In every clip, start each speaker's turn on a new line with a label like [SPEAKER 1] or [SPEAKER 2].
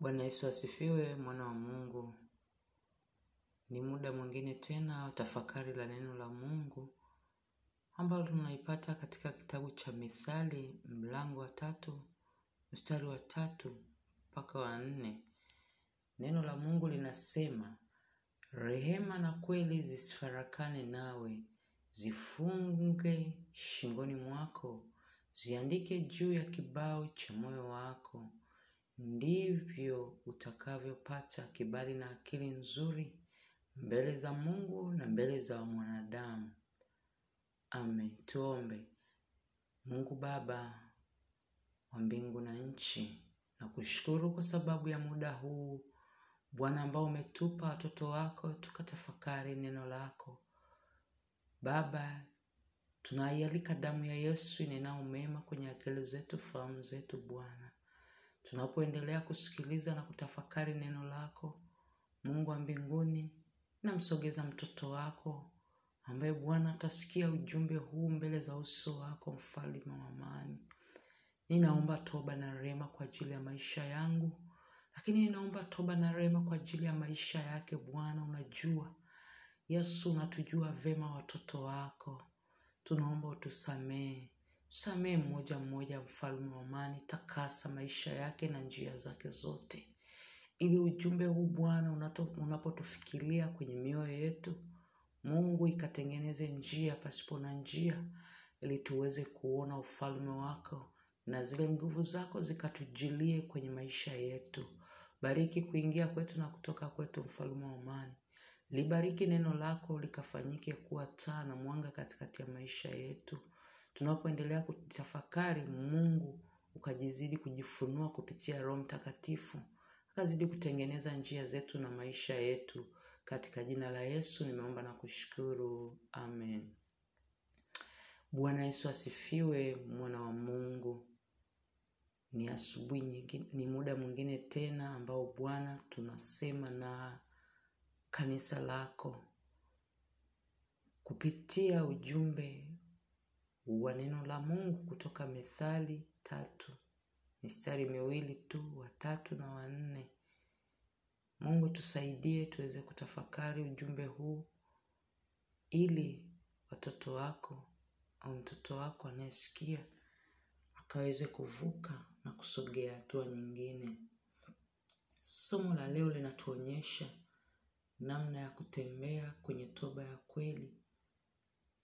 [SPEAKER 1] Bwana Yesu asifiwe, mwana wa Mungu. Ni muda mwingine tena tafakari la neno la Mungu ambalo tunaipata katika kitabu cha Mithali mlango wa tatu mstari wa tatu mpaka wa nne. Neno la Mungu linasema, rehema na kweli zisifarakane nawe, zifunge shingoni mwako, ziandike juu ya kibao cha moyo wako ndivyo utakavyopata kibali na akili nzuri mbele za Mungu na mbele za mwanadamu. Amen. Tuombe. Mungu Baba wa mbingu na nchi, na kushukuru kwa sababu ya muda huu Bwana ambao umetupa watoto wako tukatafakari neno lako. Baba, tunaialika damu ya Yesu inenao mema kwenye akili zetu, fahamu zetu Bwana tunapoendelea kusikiliza na kutafakari neno lako Mungu wa mbinguni, namsogeza mtoto wako ambaye Bwana atasikia ujumbe huu mbele za uso wako, mfalme wa amani. Ninaomba toba na rehema kwa ajili ya maisha yangu, lakini ninaomba toba na rehema kwa ajili ya maisha yake. Bwana, unajua Yesu, unatujua vema watoto wako, tunaomba utusamehe Samehe mmoja mmoja, mfalme wa amani, takasa maisha yake na njia zake zote, ili ujumbe huu Bwana unapotufikiria kwenye mioyo yetu, Mungu ikatengeneze njia pasipo na njia, ili tuweze kuona ufalme wako na zile nguvu zako zikatujilie kwenye maisha yetu. Bariki kuingia kwetu na kutoka kwetu, mfalme wa amani. Libariki neno lako likafanyike kuwa taa na mwanga katikati ya maisha yetu tunapoendelea kutafakari, Mungu ukajizidi kujifunua kupitia Roho Mtakatifu, akazidi kutengeneza njia zetu na maisha yetu. Katika jina la Yesu nimeomba na kushukuru, amen. Bwana Yesu asifiwe, mwana wa Mungu. Ni asubuhi nyingine, ni muda mwingine tena ambao Bwana tunasema na kanisa lako kupitia ujumbe wa neno la Mungu kutoka Methali tatu mistari miwili tu, wa tatu na wa nne. Mungu tusaidie tuweze kutafakari ujumbe huu ili watoto wako au mtoto wako anayesikia akaweze kuvuka na kusogea hatua nyingine. Somo la leo linatuonyesha namna ya kutembea kwenye toba ya kweli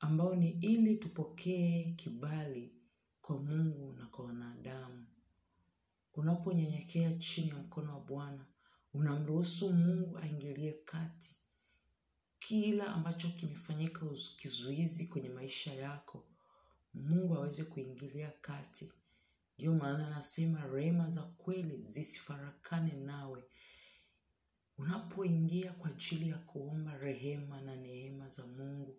[SPEAKER 1] ambao ni ili tupokee kibali kwa Mungu na kwa wanadamu. Unaponyenyekea chini ya mkono wa Bwana, unamruhusu Mungu aingilie kati kila ambacho kimefanyika kizuizi kwenye maisha yako, Mungu aweze kuingilia kati. Ndiyo maana anasema rehema za kweli zisifarakane nawe. Unapoingia kwa ajili ya kuomba rehema na neema za Mungu,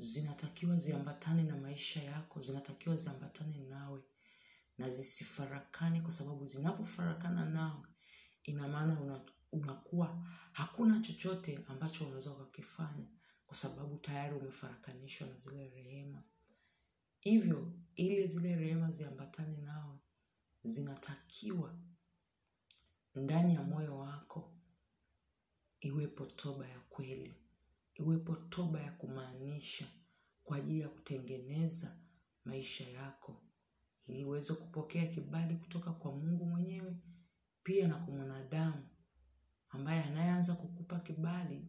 [SPEAKER 1] zinatakiwa ziambatane na maisha yako, zinatakiwa ziambatane nawe na zisifarakane, kwa sababu zinapofarakana nawe, ina maana una, unakuwa hakuna chochote ambacho unaweza ukakifanya, kwa sababu tayari umefarakanishwa na zile rehema. Hivyo, ili zile rehema ziambatane nawe, zinatakiwa ndani ya moyo wako iwepo toba ya kweli iwepo toba ya kumaanisha kwa ajili ya kutengeneza maisha yako ili uweze kupokea kibali kutoka kwa Mungu mwenyewe, pia na kwa mwanadamu ambaye anayeanza kukupa kibali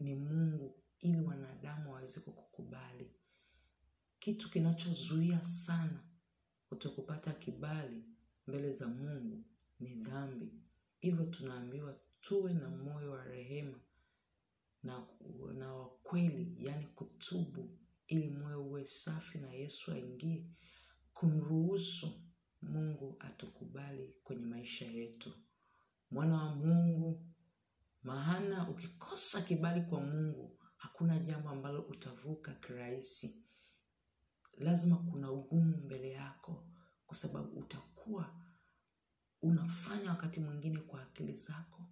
[SPEAKER 1] ni Mungu, ili wanadamu waweze kukukubali. Kitu kinachozuia sana kutokupata kibali mbele za Mungu ni dhambi. Hivyo tunaambiwa tuwe na moyo wa rehema na, wa kweli, yaani kutubu, ili moyo uwe safi na Yesu aingie kumruhusu Mungu atukubali kwenye maisha yetu. Mwana wa Mungu, maana ukikosa kibali kwa Mungu hakuna jambo ambalo utavuka kirahisi. Lazima kuna ugumu mbele yako, kwa sababu utakuwa unafanya wakati mwingine kwa akili zako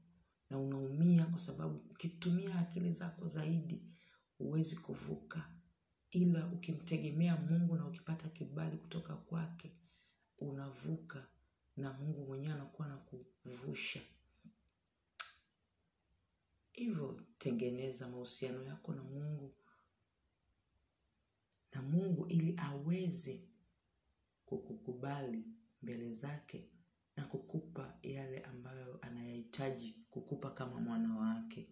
[SPEAKER 1] na unaumia, kwa sababu ukitumia akili zako zaidi huwezi kuvuka, ila ukimtegemea Mungu na ukipata kibali kutoka kwake unavuka, na Mungu mwenyewe anakuwa na kuvusha. Hivyo tengeneza mahusiano yako na Mungu na Mungu ili aweze kukukubali mbele zake na kukupa yale ambayo anayahitaji kukupa kama mwana wake.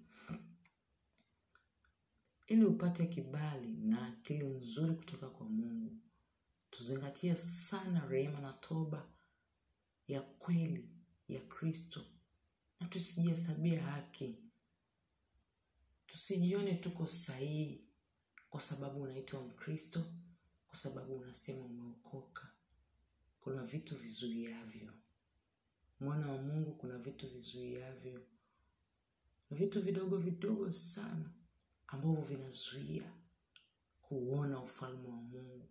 [SPEAKER 1] Ili upate kibali na akili nzuri kutoka kwa Mungu, tuzingatie sana rehema na toba ya kweli ya Kristo, na tusijihesabie haki. Tusijione tuko sahihi kwa sababu unaitwa Mkristo, kwa sababu unasema umeokoka. Kuna vitu vizuiavyo. Mwana wa Mungu, kuna vitu vizuiavyo, vitu vidogo vidogo sana ambavyo vinazuia kuuona ufalme wa Mungu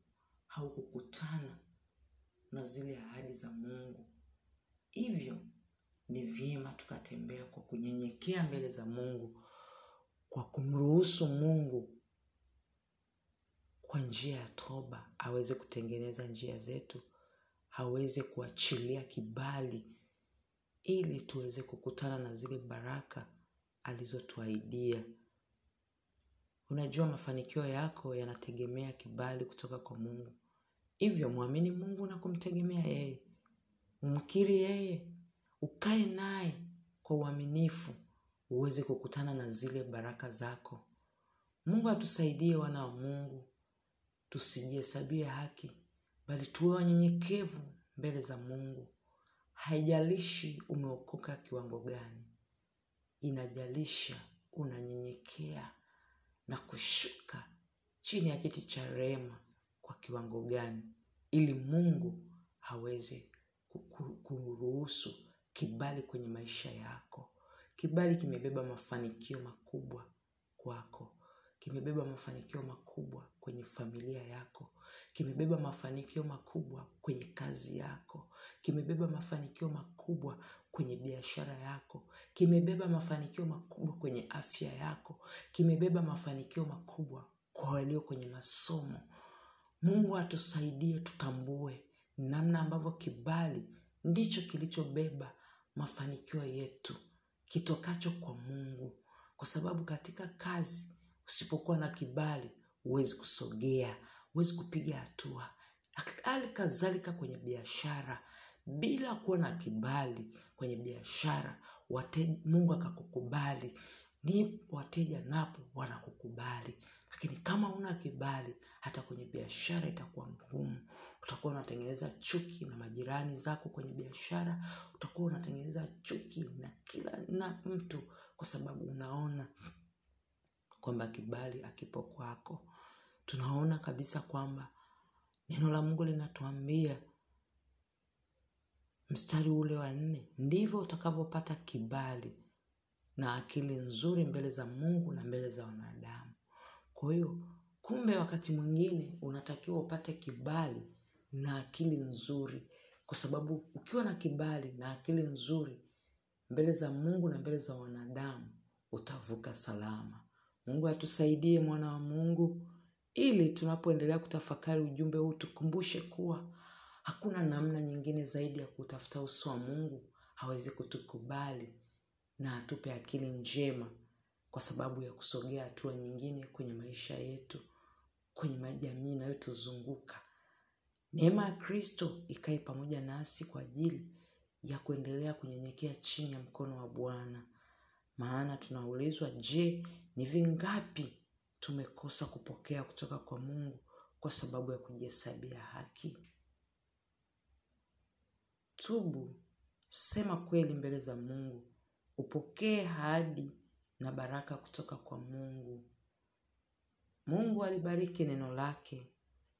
[SPEAKER 1] au kukutana na zile ahadi za Mungu. Hivyo ni vyema tukatembea kwa kunyenyekea mbele za Mungu, kwa kumruhusu Mungu kwa njia ya toba aweze kutengeneza njia zetu, aweze kuachilia kibali ili tuweze kukutana na zile baraka alizotuahidia. Unajua mafanikio yako yanategemea kibali kutoka kwa Mungu. Hivyo mwamini Mungu na kumtegemea yeye. Umkiri yeye, ukae naye kwa uaminifu, uweze kukutana na zile baraka zako. Mungu atusaidie wana wa Mungu, tusijihesabie haki, bali tuwe wanyenyekevu mbele za Mungu. Haijalishi umeokoka kiwango gani, inajalisha unanyenyekea na kushuka chini ya kiti cha rehema kwa kiwango gani, ili Mungu aweze kuruhusu kibali kwenye maisha yako. Kibali kimebeba mafanikio makubwa kwako, kimebeba mafanikio makubwa kwenye familia yako, kimebeba mafanikio makubwa kwenye kazi yako, kimebeba mafanikio makubwa kwenye biashara yako, kimebeba mafanikio makubwa kwenye afya yako, kimebeba mafanikio makubwa kwa walio kwenye masomo. Mungu atusaidie tutambue namna ambavyo kibali ndicho kilichobeba mafanikio yetu kitokacho kwa Mungu, kwa sababu katika kazi usipokuwa na kibali huwezi kusogea, huwezi kupiga hatua. Hali kadhalika kwenye biashara, bila kuwa na kibali kwenye biashara, Mungu akakukubali, ni wateja napo wanakukubali. Lakini kama una kibali, hata kwenye biashara itakuwa ngumu. Utakuwa unatengeneza chuki na majirani zako kwenye biashara, utakuwa unatengeneza chuki na kila na mtu, kwa sababu unaona kwamba kibali akipo kwako. Tunaona kabisa kwamba neno la Mungu linatuambia mstari ule wa nne, ndivyo utakavyopata kibali na akili nzuri mbele za Mungu na mbele za wanadamu. Kwa hiyo, kumbe wakati mwingine unatakiwa upate kibali na akili nzuri, kwa sababu ukiwa na kibali na akili nzuri mbele za Mungu na mbele za wanadamu, utavuka salama. Mungu atusaidie mwana wa Mungu, ili tunapoendelea kutafakari ujumbe huu tukumbushe kuwa hakuna namna nyingine zaidi ya kutafuta uso wa Mungu aweze kutukubali na atupe akili njema kwa sababu ya kusogea hatua nyingine kwenye maisha yetu, kwenye majamii inayotuzunguka. Neema ya Kristo ikae pamoja nasi kwa ajili ya kuendelea kunyenyekea chini ya mkono wa Bwana. Maana tunaulizwa, je, ni vingapi tumekosa kupokea kutoka kwa Mungu kwa sababu ya kujihesabia haki? Tubu, sema kweli mbele za Mungu, upokee hadi na baraka kutoka kwa Mungu. Mungu alibariki neno lake.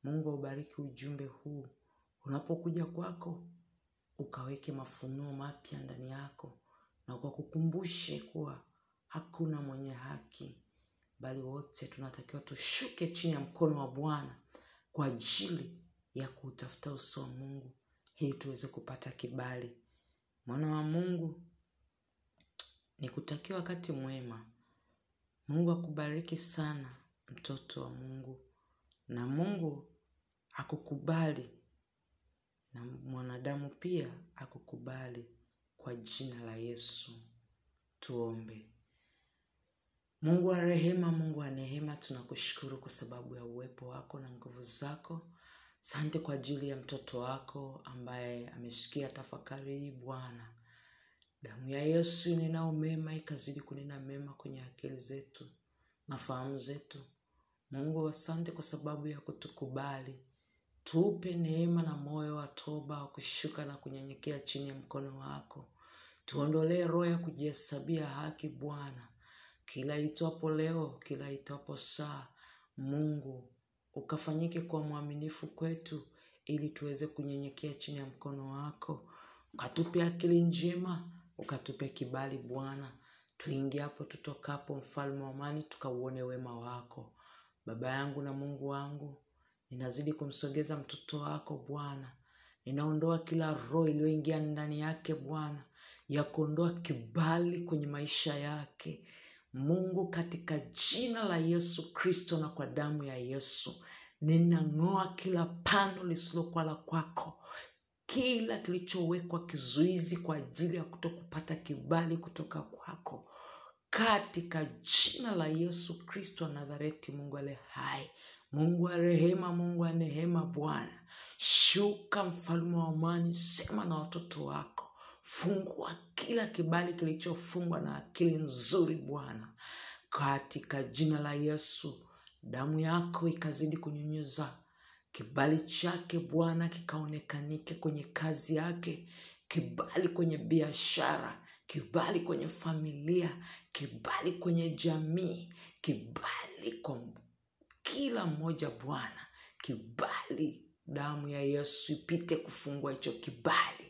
[SPEAKER 1] Mungu aubariki ujumbe huu. Unapokuja kwako, ukaweke mafunuo mapya ndani yako na ukakukumbushe kuwa hakuna mwenye haki, bali wote tunatakiwa tushuke chini ya mkono wa Bwana kwa ajili ya kuutafuta uso wa Mungu ili tuweze kupata kibali. Mwana wa Mungu, nikutakia wakati mwema. Mungu akubariki sana, mtoto wa Mungu, na Mungu akukubali na mwanadamu pia akukubali kwa jina la Yesu. Tuombe. Mungu wa rehema, Mungu wa neema, tunakushukuru kwa sababu ya uwepo wako na nguvu zako. Sante kwa ajili ya mtoto wako ambaye amesikia tafakari hii Bwana. Damu ya Yesu inenao mema, ikazidi kunena mema kwenye akili zetu na fahamu zetu. Mungu, asante kwa sababu ya kutukubali. Tupe neema na moyo wa toba wa kushuka na kunyenyekea chini ya mkono wako. Tuondolee roho ya kujihesabia haki Bwana, kila itwapo leo, kila itwapo saa. Mungu ukafanyike kwa mwaminifu kwetu, ili tuweze kunyenyekea chini ya mkono wako. Ukatupe akili njema, ukatupe kibali Bwana, tuingiapo tutokapo, mfalme wa amani, tukauone wema wako. Baba yangu na Mungu wangu, ninazidi kumsogeza mtoto wako Bwana. Ninaondoa kila roho iliyoingia ndani yake Bwana, ya kuondoa kibali kwenye maisha yake. Mungu, katika jina la Yesu Kristo na kwa damu ya Yesu, ninang'oa kila pando lisilokuwa la kwako, kila kilichowekwa kizuizi kwa ajili ya kutokupata kibali kutoka kwako, katika jina la Yesu Kristo wa Nazareti. Mungu ale hai, Mungu wa rehema, Mungu wa neema, Bwana shuka, mfalme wa amani, sema na watoto wako Fungua kila kibali kilichofungwa na akili nzuri Bwana, katika jina la Yesu. Damu yako ikazidi kunyunyiza. Kibali chake Bwana, kikaonekanike kwenye kazi yake, kibali kwenye biashara, kibali kwenye familia, kibali kwenye jamii, kibali kwa kila mmoja Bwana, kibali. Damu ya Yesu ipite kufungua hicho kibali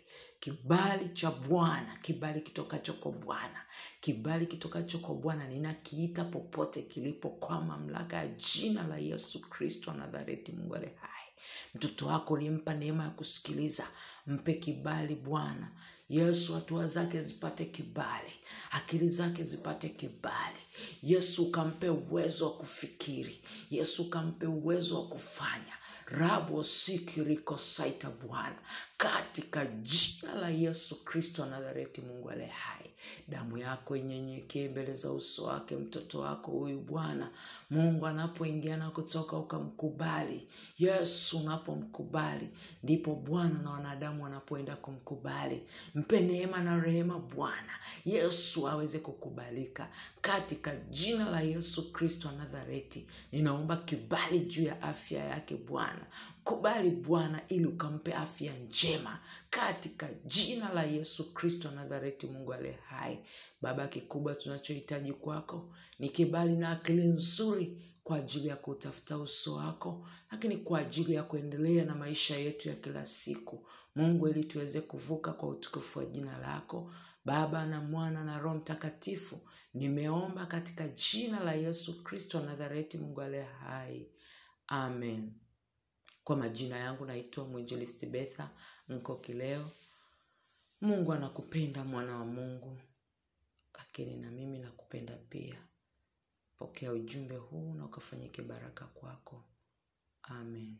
[SPEAKER 1] kibali cha Bwana, kibali kitokacho kwa Bwana, kibali kitokacho kwa Bwana ninakiita popote kilipo kwa mamlaka ya jina la Yesu Kristo wa Nazareti. Mungu ale hai, mtoto wako ulimpa neema ya kusikiliza, mpe kibali Bwana Yesu, hatua zake zipate kibali, akili zake zipate kibali. Yesu ukampe uwezo wa kufikiri, Yesu ukampe uwezo wa kufanya rabo sikirikosaita Bwana, katika jina la Yesu Kristo Nazareti. Mungu ale hai, damu yako inyenyekee mbele za uso wake mtoto wako huyu Bwana Mungu, anapoingia na kutoka, ukamkubali Yesu. Unapomkubali ndipo Bwana na wanadamu wanapoenda kumkubali. Mpe neema na rehema Bwana Yesu aweze kukubalika katika jina la Yesu Kristo wa Nazareti. Ninaomba kibali juu ya afya yake Bwana kubali Bwana ili ukampe afya njema katika jina la Yesu Kristo wa Nazareti. Mungu ale hai, Baba, kikubwa tunachohitaji kwako ni kibali na akili nzuri kwa ajili ya kutafuta uso wako, lakini kwa ajili ya kuendelea na maisha yetu ya kila siku Mungu, ili tuweze kuvuka kwa utukufu wa jina lako Baba na Mwana na Roho Mtakatifu. Nimeomba katika jina la Yesu Kristo wa Nazareti. Mungu ale hai, amen. Kwa majina yangu naitwa Mwinjilisti Betha Nko Mungu anakupenda mwana wa Mungu, lakini na mimi nakupenda pia. Pokea ujumbe huu na ukafanyike baraka kwako. Amen.